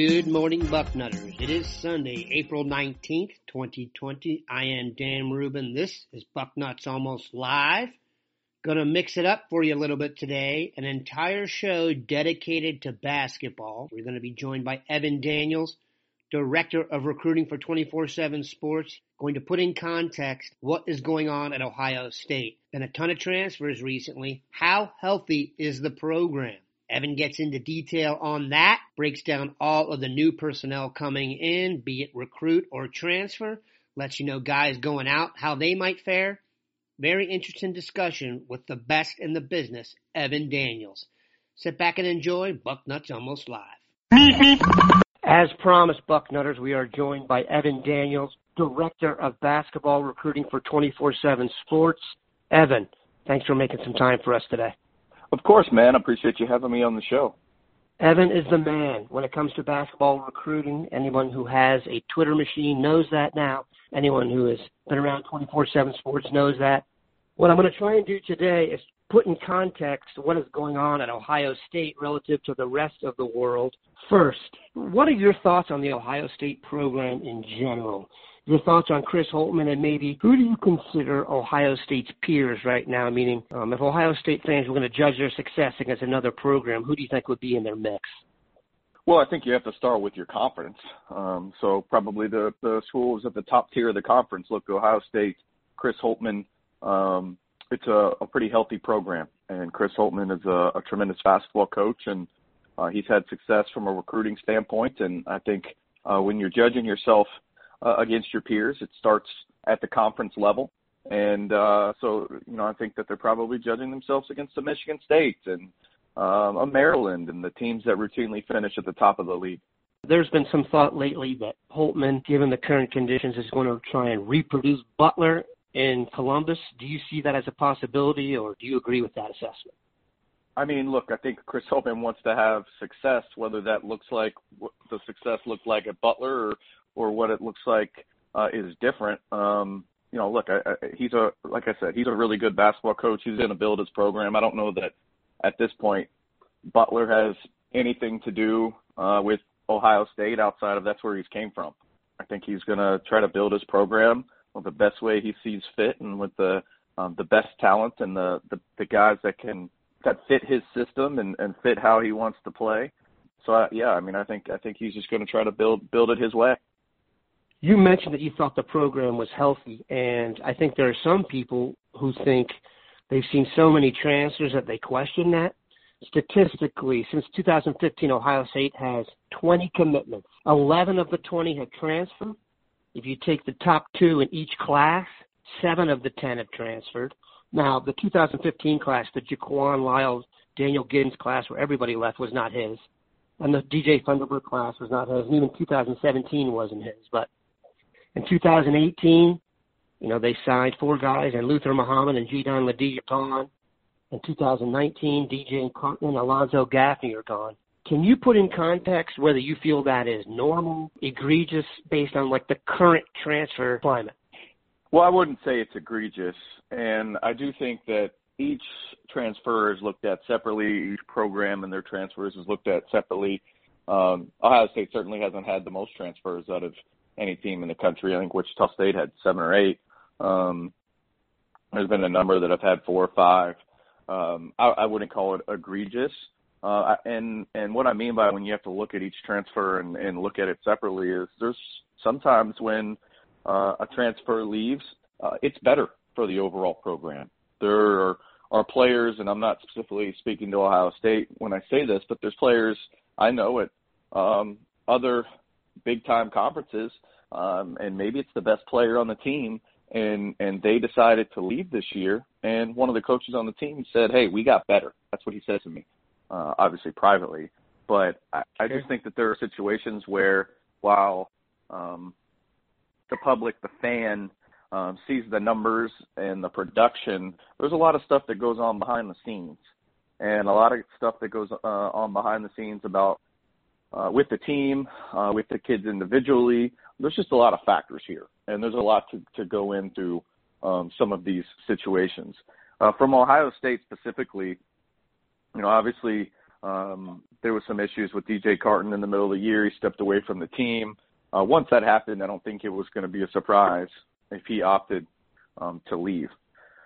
Good morning, Bucknutters. It is Sunday, April 19th, 2020. I am Dan Rubin. This is Bucknuts Almost Live. Gonna mix it up for you a little bit today. An entire show dedicated to basketball. We're gonna be joined by Evan Daniels, Director of Recruiting for 24-7 Sports, going to put in context what is going on at Ohio State. Been a ton of transfers recently. How healthy is the program? Evan gets into detail on that, breaks down all of the new personnel coming in, be it recruit or transfer, lets you know guys going out, how they might fare. Very interesting discussion with the best in the business, Evan Daniels. Sit back and enjoy Bucknuts Almost Live. As promised, Bucknutters, we are joined by Evan Daniels, Director of Basketball Recruiting for 24-7 Sports. Evan, thanks for making some time for us today. Of course, man. I appreciate you having me on the show. Evan is the man when it comes to basketball recruiting. Anyone who has a Twitter machine knows that now. Anyone who has been around 24-7 sports knows that. What I'm going to try and do today is put in context what is going on at Ohio State relative to the rest of the world. First, what are your thoughts on the Ohio State program in general? Your thoughts on Chris Holtmann and maybe who do you consider Ohio State's peers right now? Meaning, um, if Ohio State fans were going to judge their success against another program, who do you think would be in their mix? Well, I think you have to start with your conference. Um, so probably the the schools at the top tier of the conference. Look, Ohio State, Chris Holtmann. Um, it's a, a pretty healthy program, and Chris Holtmann is a, a tremendous basketball coach, and uh, he's had success from a recruiting standpoint. And I think uh, when you're judging yourself uh, against your peers, it starts at the conference level. And uh, so, you know, I think that they're probably judging themselves against the Michigan State and um, a Maryland and the teams that routinely finish at the top of the league. There's been some thought lately that Holtmann, given the current conditions, is going to try and reproduce Butler in Columbus. Do you see that as a possibility, or do you agree with that assessment? I mean, look, I think Chris Holtmann wants to have success, whether that looks like what the success looked like at Butler or, or what it looks like uh, is different. Um, you know, look, I, I, he's a like I said, he's a really good basketball coach. He's going to build his program. I don't know that at this point Butler has anything to do uh, with Ohio State outside of that's where he's came from. I think he's going to try to build his program with the best way he sees fit and with the um, the best talent and the, the the guys that can that fit his system and, and fit how he wants to play. So uh, yeah, I mean, I think I think he's just going to try to build build it his way. You mentioned that you thought the program was healthy, and I think there are some people who think they've seen so many transfers that they question that. Statistically, since 2015, Ohio State has 20 commitments. 11 of the 20 have transferred. If you take the top two in each class, seven of the 10 have transferred. Now, the 2015 class, the Jaquan Lyles, Daniel Giddens class, where everybody left, was not his. And the DJ Funderburk class was not his. And even 2017 wasn't his. But in 2018, you know, they signed four guys, and Luther Muhammad and Jaedon LeDee are gone. In 2019, DJ Carton and Alonzo Gaffney are gone. Can you put in context whether you feel that is normal, egregious, based on like the current transfer climate? Well, I wouldn't say it's egregious, and I do think that each transfer is looked at separately. Each program and their transfers is looked at separately. Um, Ohio State certainly hasn't had the most transfers out of any team in the country. I think Wichita State had seven or eight. Um, there's been a number that have had four or five. Um, I, I wouldn't call it egregious. Uh, and and what I mean by when you have to look at each transfer and, and look at it separately is there's sometimes when uh, a transfer leaves, uh, it's better for the overall program. There are, are players, and I'm not specifically speaking to Ohio State when I say this, but there's players I know at um, other big time conferences, um, and maybe it's the best player on the team, and and they decided to leave this year. And one of the coaches on the team said, "Hey, we got better." That's what he said to me, uh, obviously privately. But I, I just think that there are situations where while um, the public, the fan, um, sees the numbers and the production, there's a lot of stuff that goes on behind the scenes, and a lot of stuff that goes uh, on behind the scenes about uh, with the team, uh, with the kids individually. There's just a lot of factors here, and there's a lot to, to go into um, some of these situations. Uh, from Ohio State specifically, you know, obviously um, there was some issues with DJ Carton in the middle of the year. He stepped away from the team. Uh, once that happened, I don't think it was going to be a surprise if he opted um, to leave.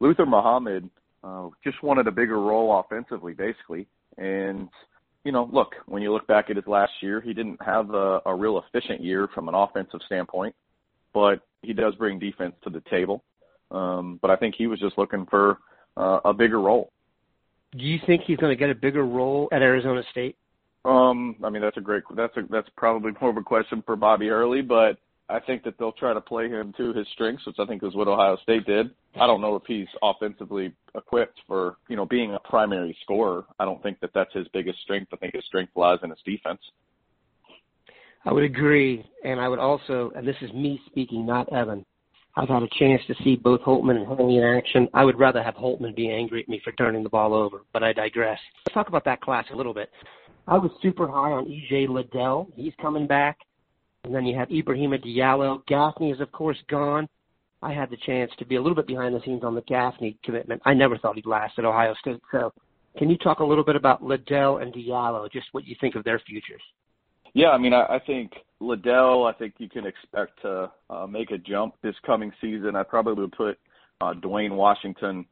Luther Muhammad uh, just wanted a bigger role offensively, basically. And, you know, look, when you look back at his last year, he didn't have a, a real efficient year from an offensive standpoint, but he does bring defense to the table. Um, but I think he was just looking for uh, a bigger role. Do you think he's going to get a bigger role at Arizona State? Um, I mean that's a great that's a that's probably more of a question for Bobby Hurley, but I think that they'll try to play him to his strengths, which I think is what Ohio State did. I don't know if he's offensively equipped for you know being a primary scorer. I don't think that that's his biggest strength. I think his strength lies in his defense. I would agree, and I would also, and this is me speaking, not Evan. I've had a chance to see both Holtmann and Hurley in action. I would rather have Holtmann be angry at me for turning the ball over, but I digress. Let's talk about that class a little bit. I was super high on EJ Liddell. He's coming back. And then you have Ibrahima Diallo. Gaffney is, of course, gone. I had the chance to be a little bit behind the scenes on the Gaffney commitment. I never thought he'd last at Ohio State. So, can you talk a little bit about Liddell and Diallo, just what you think of their futures? Yeah, I mean, I, I think Liddell, I think you can expect to uh, make a jump this coming season. I probably would put uh, Duane Washington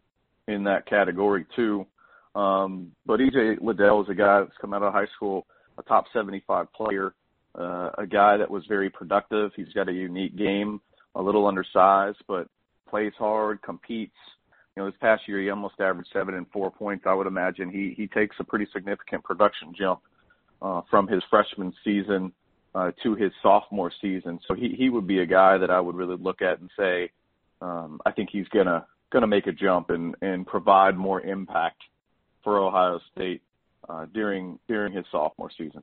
in that category too. Um, but EJ Liddell is a guy that's come out of high school, a top 75 player, uh, a guy that was very productive. He's got a unique game, a little undersized, but plays hard, competes. You know, this past year he almost averaged seven and four points. I would imagine he he takes a pretty significant production jump uh, from his freshman season uh, to his sophomore season. So he he would be a guy that I would really look at and say, um, I think he's gonna gonna make a jump and and provide more impact for Ohio State uh, during during his sophomore season.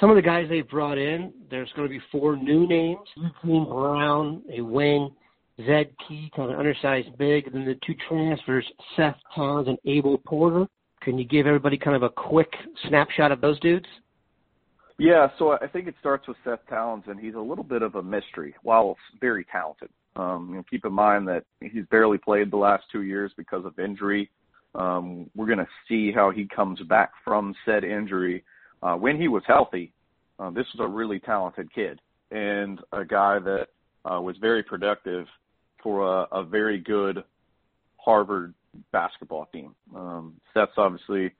Some of the guys they've brought in, there's going to be four new names. Eugene Brown, a wing. Zed Key, kind of undersized big. And then the two transfers, Seth Towns and Abel Porter. Can you give everybody kind of a quick snapshot of those dudes? Yeah, so I think it starts with Seth Towns, and he's a little bit of a mystery, while very talented. Um, you know, keep in mind that he's barely played the last two years because of injury. Um, we're going to see how he comes back from said injury uh, when he was healthy, uh, this was a really talented kid and a guy that uh, was very productive for a, a very good Harvard basketball team. Um, Seth's obviously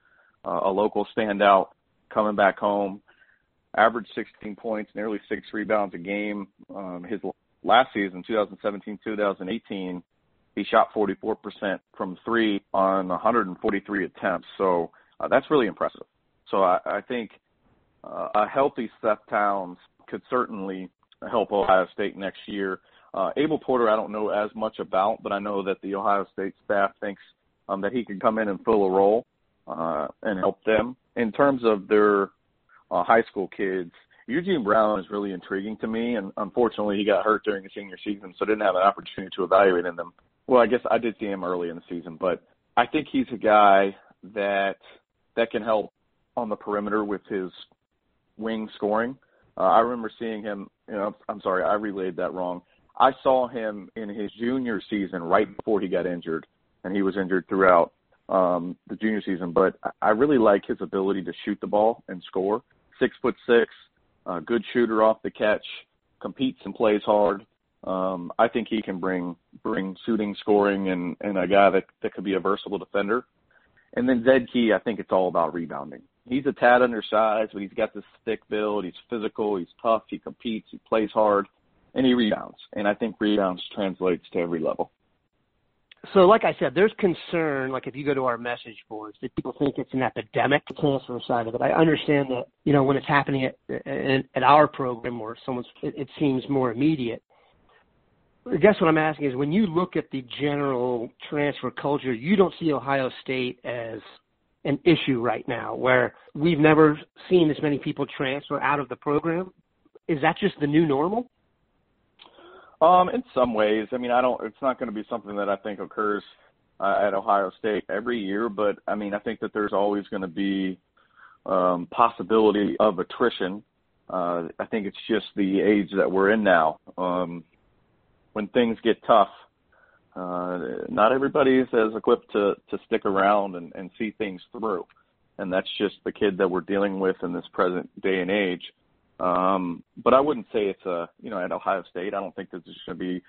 uh, a local standout coming back home. Averaged 16 points, nearly six rebounds a game. Um, his last season, 2017-2018, he shot 44% from three on 143 attempts. So uh, that's really impressive. So I, I think uh, a healthy Seth Towns could certainly help Ohio State next year. Uh, Abel Porter, I don't know as much about, but I know that the Ohio State staff thinks um, that he can come in and fill a role uh, and help them. In terms of their uh, high school kids, Eugene Brown is really intriguing to me, and unfortunately, he got hurt during the senior season, so didn't have an opportunity to evaluate in them. Well, I guess I did see him early in the season, but I think he's a guy that that can help on the perimeter with his wing scoring. Uh, I remember seeing him. You know, I'm sorry, I relayed that wrong. I saw him in his junior season right before he got injured, and he was injured throughout um, the junior season. But I really like his ability to shoot the ball and score. Six foot six, a good shooter off the catch, competes and plays hard. Um, I think he can bring bring shooting, scoring, and and a guy that that could be a versatile defender. And then Zed Key, I think it's all about rebounding. He's a tad undersized, but he's got this thick build. He's physical. He's tough. He competes. He plays hard, and he rebounds. And I think rebounds translates to every level. So, like I said, there's concern. Like if you go to our message boards, that people think it's an epidemic, the transfer side of it. I understand that you know when it's happening at at, at our program or someone's, it, it seems more immediate. I guess what I'm asking is when you look at the general transfer culture, you don't see Ohio State as an issue right now where we've never seen as many people transfer out of the program. Is that just the new normal? Um, in some ways, I mean, I don't. It's not going to be something that I think occurs uh, at Ohio State every year, but I mean, I think that there's always going to be um, possibility of attrition. Uh, I think it's just the age that we're in now. Um, when things get tough, uh, not everybody is as equipped to to stick around and, and see things through, and that's just the kid that we're dealing with in this present day and age. Um, but I wouldn't say it's a, you know, at Ohio State, I don't think that there's going to be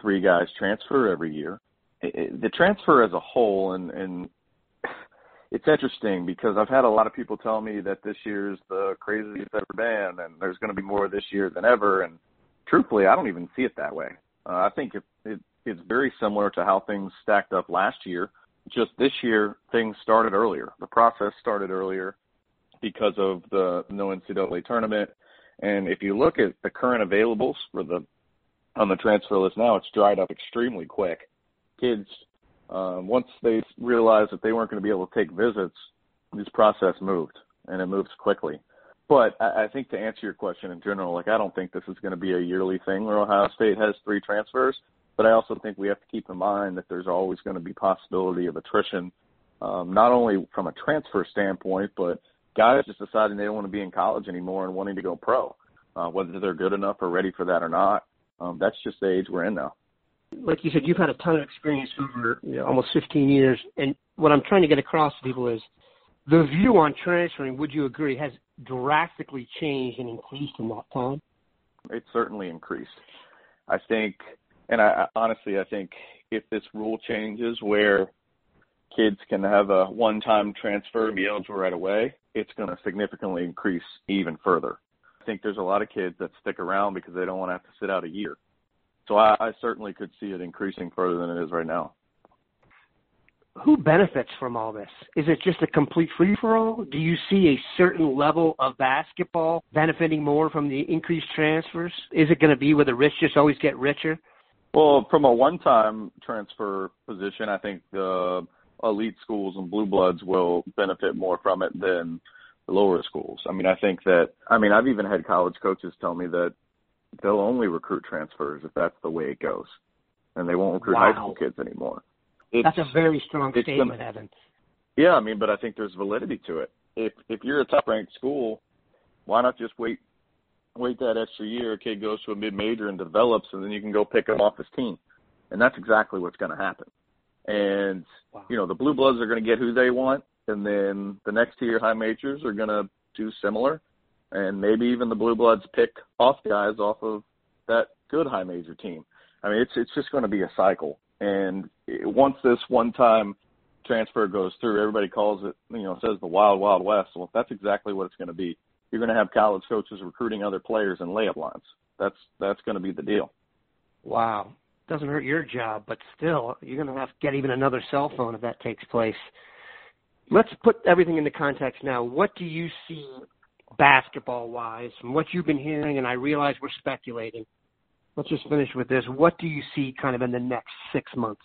three guys transfer every year. It, it, the transfer as a whole, and, and it's interesting because I've had a lot of people tell me that this year's the craziest ever been, and there's going to be more this year than ever. And truthfully, I don't even see it that way. Uh, I think it, it, it's very similar to how things stacked up last year. Just this year, things started earlier. The process started earlier because of the no NCAA tournament and if you look at the current availables for the on the transfer list now, it's dried up extremely quick. Kids, um, once they realized that they weren't going to be able to take visits, this process moved, and it moves quickly. But I, I think to answer your question in general, like I don't think this is going to be a yearly thing where Ohio State has three transfers. But I also think we have to keep in mind that there's always going to be possibility of attrition, um, not only from a transfer standpoint, but guys just deciding they don't want to be in college anymore and wanting to go pro, uh, whether they're good enough or ready for that or not. Um, that's just the age we're in now. Like you said, you've had a ton of experience over you know, almost 15 years, and what I'm trying to get across to people is the view on transferring. Would you agree has drastically changed and increased in that time? It certainly increased. I think, and I honestly, I think if this rule changes where kids can have a one-time transfer and be eligible right away, it's going to significantly increase even further. I think there's a lot of kids that stick around because they don't want to have to sit out a year. So I, I certainly could see it increasing further than it is right now. Who benefits from all this? Is it just a complete free for all? Do you see a certain level of basketball benefiting more from the increased transfers? Is it going to be where the rich just always get richer? Well, from a one-time transfer position, I think the elite schools and blue bloods will benefit more from it than the lower schools. I mean, I think that I mean, I've even had college coaches tell me that they'll only recruit transfers if that's the way it goes. And they won't recruit wow. high school kids anymore. It's, that's a very strong statement, the, Evan. Yeah, I mean, but I think there's validity to it. If if you're a top ranked school, why not just wait wait that extra year, a kid goes to a mid major and develops and then you can go pick him off his team. And that's exactly what's gonna happen. And wow. you know, the blue bloods are going to get who they want, and then the next tier high majors are going to do similar, and maybe even the blue bloods pick off guys off of that good high major team. I mean, it's it's just going to be a cycle. And once this one time transfer goes through, everybody calls it, you know, says the wild wild west. Well, that's exactly what it's going to be. You're going to have college coaches recruiting other players in layup lines. That's that's going to be the deal. Wow doesn't hurt your job, but still, you're going to have to get even another cell phone if that takes place. Let's put everything into context now. What do you see basketball wise from what you've been hearing? And I realize we're speculating. Let's just finish with this. What do you see kind of in the next six months?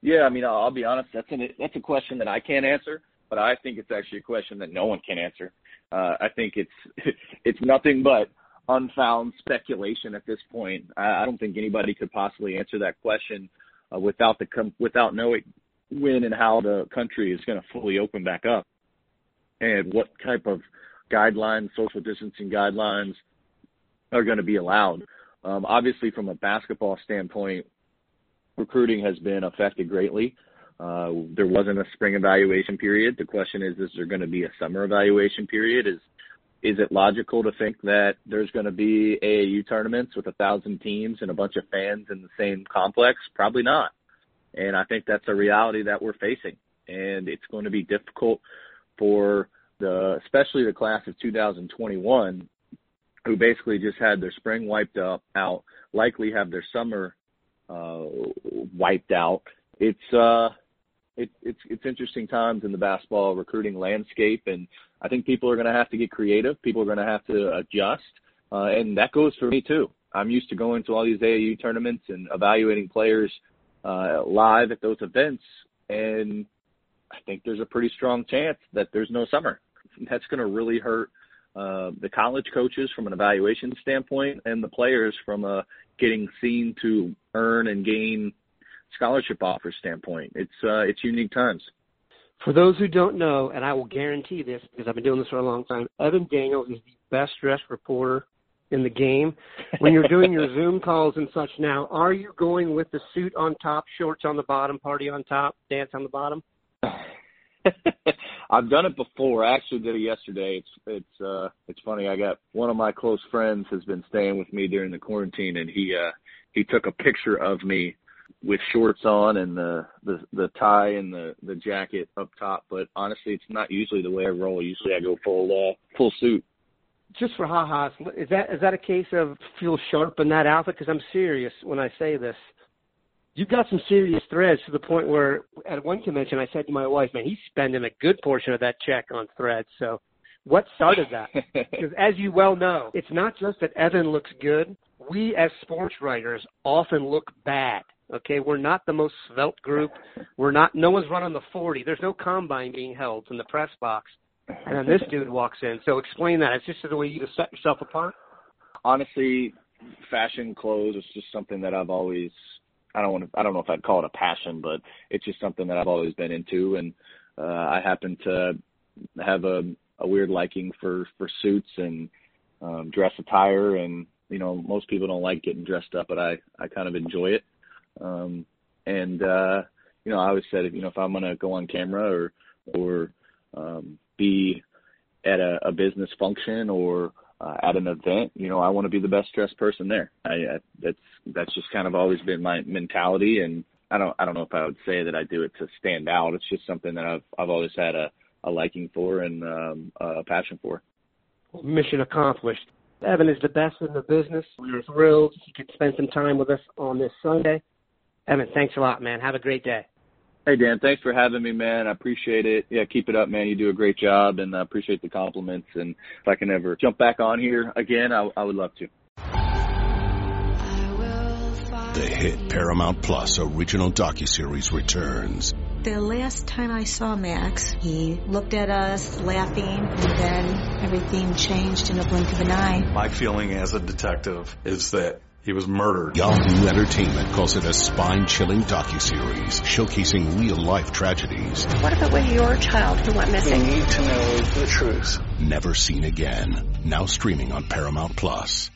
Yeah, I mean, I'll, I'll be honest. That's an that's a question that I can't answer, but I think it's actually a question that no one can answer. Uh, I think it's it's nothing but unfound speculation at this point. I, I don't think anybody could possibly answer that question uh, without the com- without knowing when and how the country is going to fully open back up, and what type of guidelines, social distancing guidelines, are going to be allowed. Um, obviously, from a basketball standpoint, recruiting has been affected greatly. Uh, there wasn't a spring evaluation period. The question is, is there going to be a summer evaluation period? Is is it logical to think that there's going to be AAU tournaments with a thousand teams and a bunch of fans in the same complex? Probably not. And I think that's a reality that we're facing. And it's going to be difficult for the, especially the class of 2021, who basically just had their spring wiped up, out, likely have their summer uh, wiped out. It's uh, it, it's it's interesting times in the basketball recruiting landscape, and I think people are going to have to get creative. People are going to have to adjust, uh, and that goes for me too. I'm used to going to all these AAU tournaments and evaluating players uh, live at those events, and I think there's a pretty strong chance that there's no summer. That's going to really hurt uh, the college coaches from an evaluation standpoint, and the players from a getting seen to earn and gain scholarship offer standpoint. It's uh, it's unique times. For those who don't know, and I will guarantee this because I've been doing this for a long time, Evan Daniels is the best dressed reporter in the game. When you're doing your Zoom calls and such now, are you going with the suit on top, shorts on the bottom, party on top, dance on the bottom? I've done it before. I actually did it yesterday. It's it's uh it's funny. I got one of my close friends has been staying with me during the quarantine and he uh he took a picture of me with shorts on and the the the tie and the the jacket up top. But honestly, it's not usually the way I roll. Usually, I go full uh, full suit. Just for ha-has, is that is that a case of feel sharp in that outfit? Because I'm serious when I say this. You've got some serious threads to the point where at one convention I said to my wife, "Man, he's spending a good portion of that check on threads." So, what started that? Because as you well know, it's not just that Evan looks good. We as sports writers often look bad Okay, we're not the most svelte group. We're not. No one's running the 40. There's no combine being held in the press box, and then this dude walks in. So explain that. It's just the way you set yourself apart. Honestly, fashion clothes is just something that I've always. I don't want to. I don't know if I'd call it a passion, but it's just something that I've always been into, and uh, I happen to have a, a weird liking for for suits and um, dress attire, and you know most people don't like getting dressed up, but I I kind of enjoy it um, and uh, you know, I always said, you know, if I'm to go on camera or or um, be at a, a business function or uh, at an event, you know, I want to be the best dressed person there. I, I that's that's just kind of always been my mentality, and I don't I don't know if I would say that I do it to stand out. It's just something that I've I've always had a, a liking for and um, a passion for. Mission accomplished. Evan is the best in the business. We are thrilled he could spend some time with us on this Sunday. Evan, thanks a lot, man. Have a great day. Hey Dan, thanks for having me, man. I appreciate it. Yeah, keep it up, man. You do a great job, and I appreciate the compliments. And if I can ever jump back on here again, I, I would love to. The hit Paramount Plus original docuseries returns. The last time I saw Max, he looked at us laughing, and then everything changed in a blink of an eye. My feeling as a detective is that he was murdered. Yahoo Entertainment calls it a spine-chilling docu-series showcasing real-life tragedies. What if it was your child who went missing? We need to know the truth. Never seen again. Now streaming on Paramount Plus.